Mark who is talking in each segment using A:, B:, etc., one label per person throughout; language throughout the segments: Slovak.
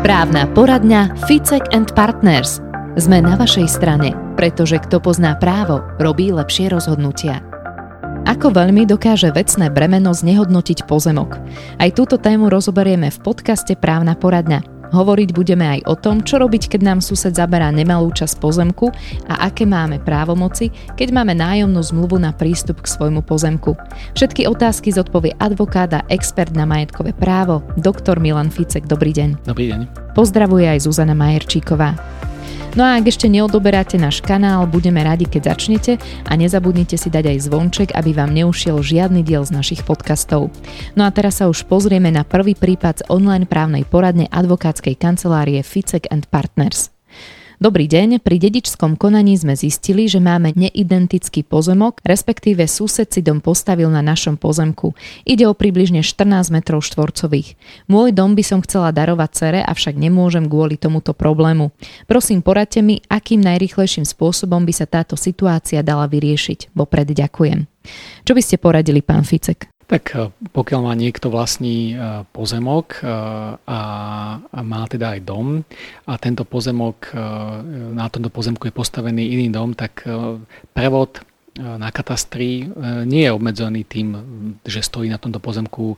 A: Právna poradňa Ficek and Partners. Sme na vašej strane, pretože kto pozná právo, robí lepšie rozhodnutia. Ako veľmi dokáže vecné bremeno znehodnotiť pozemok? Aj túto tému rozoberieme v podcaste Právna poradňa. Hovoriť budeme aj o tom, čo robiť, keď nám sused zaberá nemalú časť pozemku a aké máme právomoci, keď máme nájomnú zmluvu na prístup k svojmu pozemku. Všetky otázky zodpovie advokát a expert na majetkové právo, doktor Milan Ficek. Dobrý deň.
B: Dobrý deň.
A: Pozdravuje aj Zuzana Majerčíková. No a ak ešte neodoberáte náš kanál, budeme radi, keď začnete a nezabudnite si dať aj zvonček, aby vám neušiel žiadny diel z našich podcastov. No a teraz sa už pozrieme na prvý prípad z online právnej poradne advokátskej kancelárie Ficek and Partners. Dobrý deň, pri dedičskom konaní sme zistili, že máme neidentický pozemok, respektíve sused si dom postavil na našom pozemku. Ide o približne 14 metrov štvorcových. Môj dom by som chcela darovať cere, avšak nemôžem kvôli tomuto problému. Prosím, poradte mi, akým najrychlejším spôsobom by sa táto situácia dala vyriešiť. Vopred ďakujem. Čo by ste poradili, pán Ficek?
B: Tak eh, pokiaľ má niekto vlastní eh, pozemok eh, a, má teda aj dom a tento pozemok, na tomto pozemku je postavený iný dom, tak prevod na katastri e, nie je obmedzený tým, že stojí na tomto pozemku e,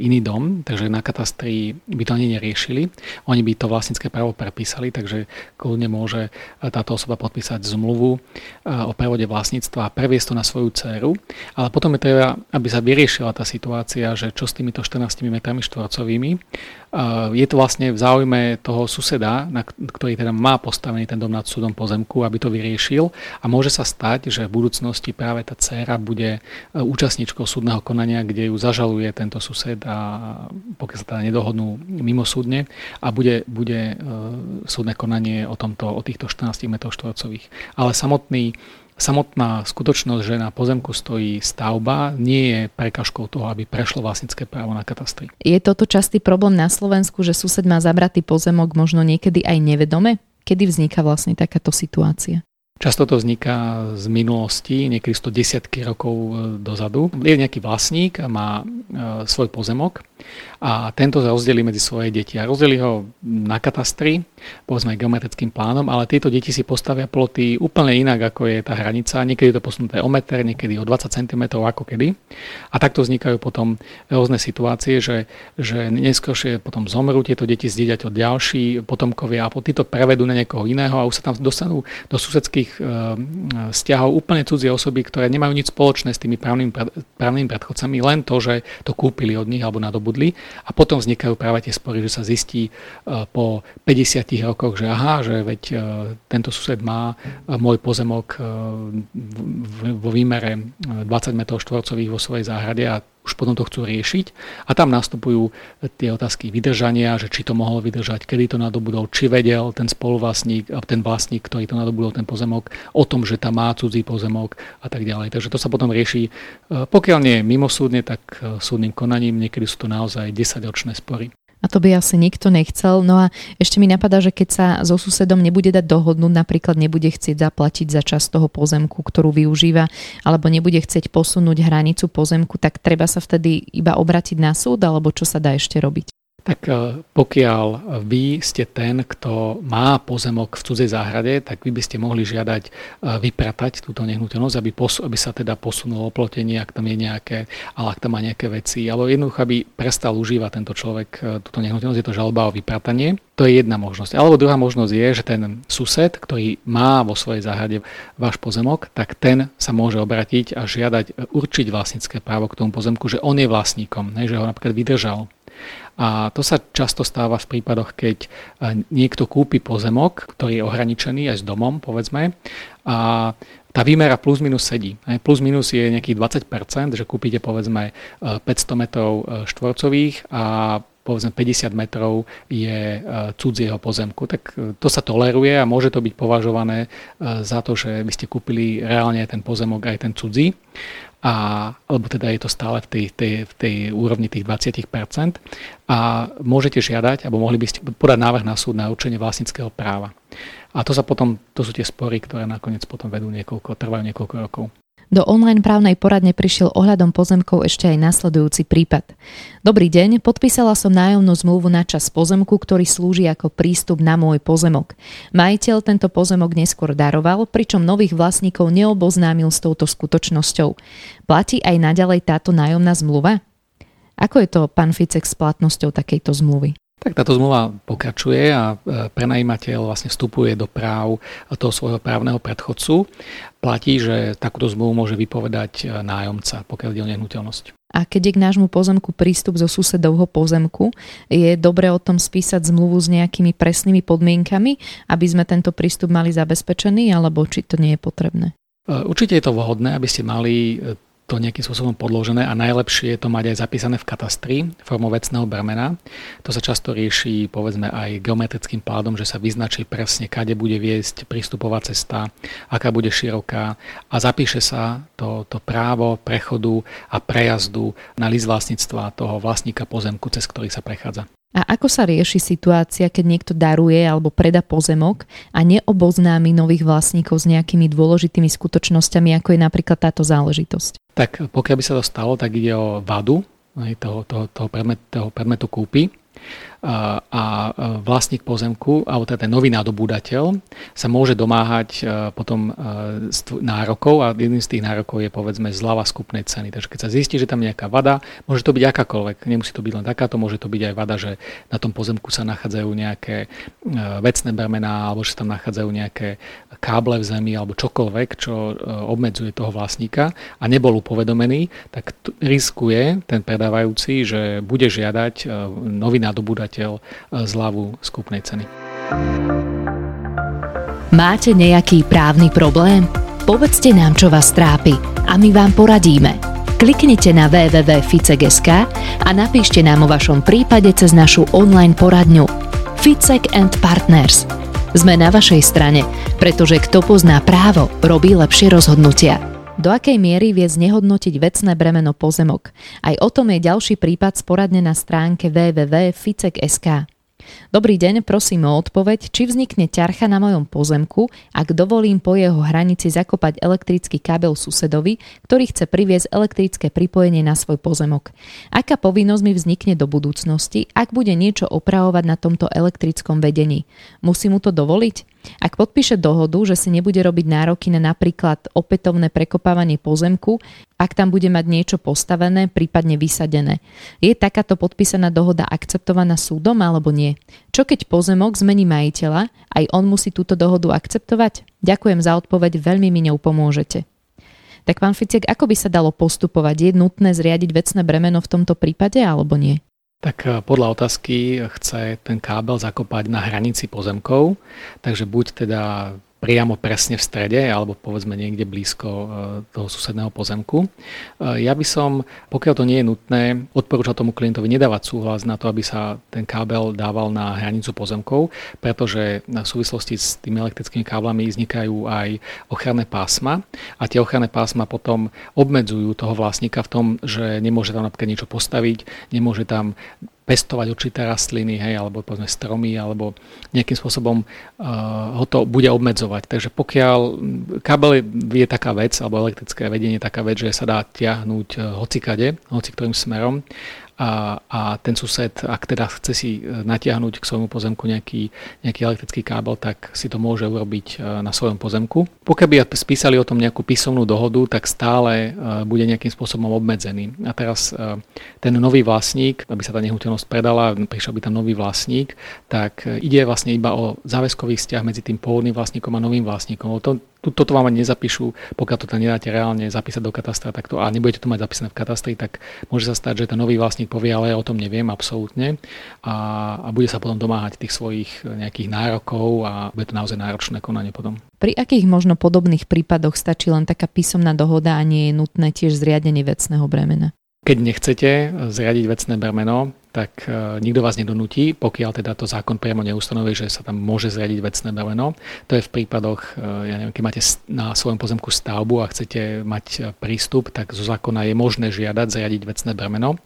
B: iný dom, takže na katastri by to ani neriešili. Oni by to vlastnícke právo prepísali, takže kľudne môže táto osoba podpísať zmluvu o prevode vlastníctva a previesť to na svoju dceru. Ale potom je treba, aby sa vyriešila tá situácia, že čo s týmito 14 metrami štvorcovými, je to vlastne v záujme toho suseda, na ktorý teda má postavený ten dom nad súdom pozemku, aby to vyriešil a môže sa stať, že v budúcnosti práve tá dcéra bude e, účastníčkou súdneho konania, kde ju zažaluje tento sused a pokiaľ sa teda nedohodnú mimo súdne a bude, bude e, súdne konanie o, tomto, o týchto 14 m štvorcových. Ale samotný Samotná skutočnosť, že na pozemku stojí stavba, nie je prekažkou toho, aby prešlo vlastnícke právo na katastri.
A: Je toto častý problém na Slovensku, že sused má zabratý pozemok možno niekedy aj nevedome? Kedy vzniká vlastne takáto situácia?
B: Často to vzniká z minulosti, niekedy 110 rokov e, dozadu. Je nejaký vlastník a má e, svoj pozemok a tento rozdelí medzi svoje deti. A rozdelí ho na katastri, povedzme geometrickým plánom, ale tieto deti si postavia ploty úplne inak, ako je tá hranica. Niekedy je to posunuté o meter, niekedy o 20 cm, ako kedy. A takto vznikajú potom rôzne situácie, že, že neskôršie potom zomrú tieto deti zdieľať od ďalší potomkovia a títo prevedú na niekoho iného a už sa tam dostanú do susedských eh, vzťahov úplne cudzie osoby, ktoré nemajú nič spoločné s tými právnymi, právnymi predchodcami, len to, že to kúpili od nich alebo nadobudli a potom vznikajú práve tie spory, že sa zistí eh, po 50 rokoch, že aha, že veď eh, tento sused má môj pozemok vo výmere 20 m štvorcových vo svojej záhrade a už potom to chcú riešiť a tam nastupujú tie otázky vydržania, že či to mohol vydržať, kedy to nadobudol, či vedel ten spoluvlastník, ten vlastník, ktorý to nadobudol, ten pozemok, o tom, že tam má cudzí pozemok a tak ďalej. Takže to sa potom rieši, e, pokiaľ nie mimosúdne, tak e, súdnym konaním, niekedy sú to naozaj 10-ročné spory.
A: To by asi nikto nechcel. No a ešte mi napadá, že keď sa so susedom nebude dať dohodnúť, napríklad nebude chcieť zaplatiť za čas toho pozemku, ktorú využíva, alebo nebude chcieť posunúť hranicu pozemku, tak treba sa vtedy iba obratiť na súd, alebo čo sa dá ešte robiť?
B: Tak e, pokiaľ vy ste ten, kto má pozemok v cudzej záhrade, tak vy by ste mohli žiadať e, vypratať túto nehnuteľnosť, aby, pos- aby sa teda posunulo oplotenie, ak tam je nejaké, ale ak tam má nejaké veci, alebo jednoducho, aby prestal užívať tento človek e, túto nehnuteľnosť, je to žalba o vypratanie. To je jedna možnosť. Alebo druhá možnosť je, že ten sused, ktorý má vo svojej záhrade váš pozemok, tak ten sa môže obratiť a žiadať určiť vlastnícke právo k tomu pozemku, že on je vlastníkom, ne, že ho napríklad vydržal a to sa často stáva v prípadoch, keď e, niekto kúpi pozemok, ktorý je ohraničený aj s domom, povedzme, a tá výmera plus minus sedí. Plus minus je nejakých 20%, že kúpite povedzme 500 e, metrov e, štvorcových a povedzme 50 metrov je cudzieho pozemku. Tak to sa toleruje a môže to byť považované za to, že by ste kúpili reálne ten pozemok aj ten cudzí a, alebo teda je to stále v tej, tej, v tej úrovni tých 20% a môžete žiadať, alebo mohli by ste podať návrh na súd na určenie vlastníckého práva. A to sa potom, to sú tie spory, ktoré nakoniec potom vedú niekoľko, trvajú niekoľko rokov.
A: Do online právnej poradne prišiel ohľadom pozemkov ešte aj nasledujúci prípad. Dobrý deň, podpísala som nájomnú zmluvu na čas pozemku, ktorý slúži ako prístup na môj pozemok. Majiteľ tento pozemok neskôr daroval, pričom nových vlastníkov neoboznámil s touto skutočnosťou. Platí aj naďalej táto nájomná zmluva? Ako je to, pán Ficek, s platnosťou takejto zmluvy?
B: Tak táto zmluva pokračuje a e, prenajímateľ vlastne vstupuje do práv toho svojho právneho predchodcu. Platí, že takúto zmluvu môže vypovedať e, nájomca, pokiaľ ide o nehnuteľnosť.
A: A keď je k nášmu pozemku prístup zo susedovho pozemku, je dobre o tom spísať zmluvu s nejakými presnými podmienkami, aby sme tento prístup mali zabezpečený, alebo či to nie je potrebné?
B: E, určite je to vhodné, aby ste mali to nejakým spôsobom podložené a najlepšie je to mať aj zapísané v katastri formou vecného bremena. To sa často rieši povedzme aj geometrickým pládom, že sa vyznačí presne, kade bude viesť prístupová cesta, aká bude široká a zapíše sa to, to právo prechodu a prejazdu na list vlastníctva toho vlastníka pozemku, cez ktorý sa prechádza.
A: A ako sa rieši situácia, keď niekto daruje alebo preda pozemok a neoboznámi nových vlastníkov s nejakými dôležitými skutočnosťami, ako je napríklad táto záležitosť?
B: Tak pokiaľ by sa to stalo, tak ide o vadu toho, toho, toho, predmet, toho predmetu kúpy a vlastník pozemku, alebo teda ten nový nadobúdateľ sa môže domáhať potom nárokov a jedným z tých nárokov je povedzme zľava skupnej ceny. Takže keď sa zistí, že tam nejaká vada, môže to byť akákoľvek, nemusí to byť len takáto, môže to byť aj vada, že na tom pozemku sa nachádzajú nejaké vecné bremená, alebo že tam nachádzajú nejaké káble v zemi alebo čokoľvek, čo obmedzuje toho vlastníka a nebol upovedomený, tak riskuje ten predávajúci, že bude žiadať nový nadobúdateľ podnikateľ e, zľavu skupnej ceny.
A: Máte nejaký právny problém? Povedzte nám, čo vás trápi a my vám poradíme. Kliknite na www.ficek.sk a napíšte nám o vašom prípade cez našu online poradňu Ficek and Partners. Sme na vašej strane, pretože kto pozná právo, robí lepšie rozhodnutia. Do akej miery vie znehodnotiť vecné bremeno pozemok? Aj o tom je ďalší prípad sporadne na stránke www.ficek.sk. Dobrý deň, prosím o odpoveď, či vznikne ťarcha na mojom pozemku, ak dovolím po jeho hranici zakopať elektrický kábel susedovi, ktorý chce priviesť elektrické pripojenie na svoj pozemok. Aká povinnosť mi vznikne do budúcnosti, ak bude niečo opravovať na tomto elektrickom vedení? Musí mu to dovoliť? Ak podpíše dohodu, že si nebude robiť nároky na napríklad opätovné prekopávanie pozemku, ak tam bude mať niečo postavené, prípadne vysadené. Je takáto podpísaná dohoda akceptovaná súdom alebo nie? Čo keď pozemok zmení majiteľa, aj on musí túto dohodu akceptovať? Ďakujem za odpoveď, veľmi mi ňou pomôžete. Tak pán Ficiek, ako by sa dalo postupovať? Je nutné zriadiť vecné bremeno v tomto prípade alebo nie?
B: Tak eh, podľa otázky chce ten kábel zakopať na hranici pozemkov, takže buď teda priamo presne v strede alebo povedzme niekde blízko e, toho susedného pozemku. E, ja by som, pokiaľ to nie je nutné, odporúčal tomu klientovi nedávať súhlas na to, aby sa ten kábel dával na hranicu pozemkov, pretože v súvislosti s tými elektrickými káblami vznikajú aj ochranné pásma a tie ochranné pásma potom obmedzujú toho vlastníka v tom, že nemôže tam napríklad niečo postaviť, nemôže tam pestovať určité rastliny, hej, alebo povedzme stromy, alebo nejakým spôsobom uh, ho to bude obmedzovať. Takže pokiaľ kábel je taká vec, alebo elektrické vedenie je taká vec, že sa dá tiahnuť uh, hocikade, hoci ktorým smerom, a, a ten sused, ak teda chce si e, natiahnuť k svojmu pozemku nejaký, nejaký elektrický kábel, tak si to môže urobiť e, na svojom pozemku. Pokiaľ by spísali o tom nejakú písomnú dohodu, tak stále e, bude nejakým spôsobom obmedzený. A teraz ten nový vlastník, aby sa tá nehnuteľnosť predala, prišiel by tam nový vlastník, tak ide vlastne iba o záväzkový vzťah medzi tým pôvodným vlastníkom a novým vlastníkom. O to, toto vám ani nezapíšu, pokiaľ to tam nedáte reálne zapísať do katastra, tak to, a nebudete to mať zapísané v katastri, tak môže sa stať, že ten nový vlastník povie, ale ja o tom neviem absolútne a, a bude sa potom domáhať tých svojich nejakých nárokov a bude to naozaj náročné konanie potom.
A: Pri akých možno podobných prípadoch stačí len taká písomná dohoda a nie je nutné tiež zriadenie vecného bremena?
B: Keď nechcete zriadiť vecné bremeno, tak e, nikto vás nedonúti, pokiaľ teda to zákon priamo neustanoví, že sa tam môže zriadiť vecné bremeno. To je v prípadoch, e, ja neviem, keď máte na svojom pozemku stavbu a chcete mať e, prístup, tak zo zákona je možné žiadať zriadiť vecné bremeno,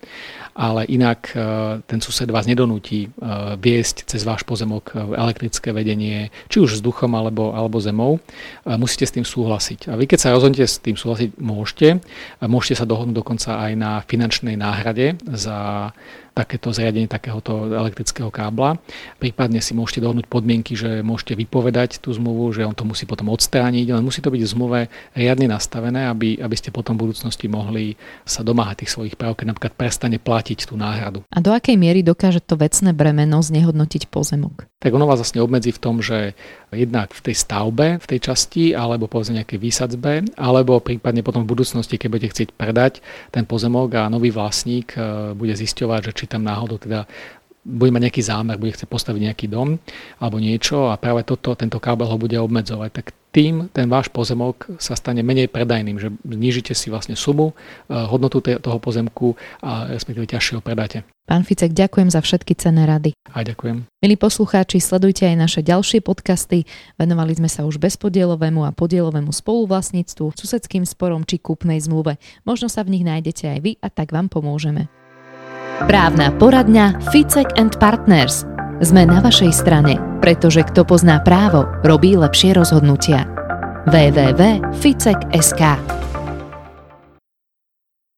B: ale inak ten sused vás nedonúti viesť cez váš pozemok elektrické vedenie, či už vzduchom alebo, alebo zemou. Musíte s tým súhlasiť. A vy keď sa rozhodnete s tým súhlasiť, môžete. Môžete sa dohodnúť dokonca aj na finančnej náhrade za takéto zriadenie takéhoto elektrického kábla. Prípadne si môžete dohodnúť podmienky, že môžete vypovedať tú zmluvu, že on to musí potom odstrániť, len musí to byť v zmluve riadne nastavené, aby, aby ste potom v budúcnosti mohli sa domáhať tých svojich práv, keď napríklad prestane platiť tú náhradu.
A: A do akej miery dokáže to vecné bremeno znehodnotiť pozemok?
B: Tak ono vás vlastne obmedzí v tom, že jednak v tej stavbe, v tej časti, alebo povedzme nejakej výsadzbe, alebo prípadne potom v budúcnosti, keď budete chcieť predať ten pozemok a nový vlastník e, bude zisťovať, že či či tam náhodou teda bude mať nejaký zámer, bude chcieť postaviť nejaký dom alebo niečo a práve toto, tento kábel ho bude obmedzovať, tak tým ten váš pozemok sa stane menej predajným, že znižíte si vlastne sumu, eh, hodnotu toho pozemku a respektíve ťažšie ho predáte.
A: Pán Ficek, ďakujem za všetky cenné rady.
B: A ďakujem.
A: Milí poslucháči, sledujte aj naše ďalšie podcasty. Venovali sme sa už bezpodielovému a podielovému spoluvlastníctvu, susedským sporom či kúpnej zmluve. Možno sa v nich nájdete aj vy a tak vám pomôžeme. Právna poradňa Ficek and Partners. Sme na vašej strane, pretože kto pozná právo, robí lepšie rozhodnutia. www.ficek.sk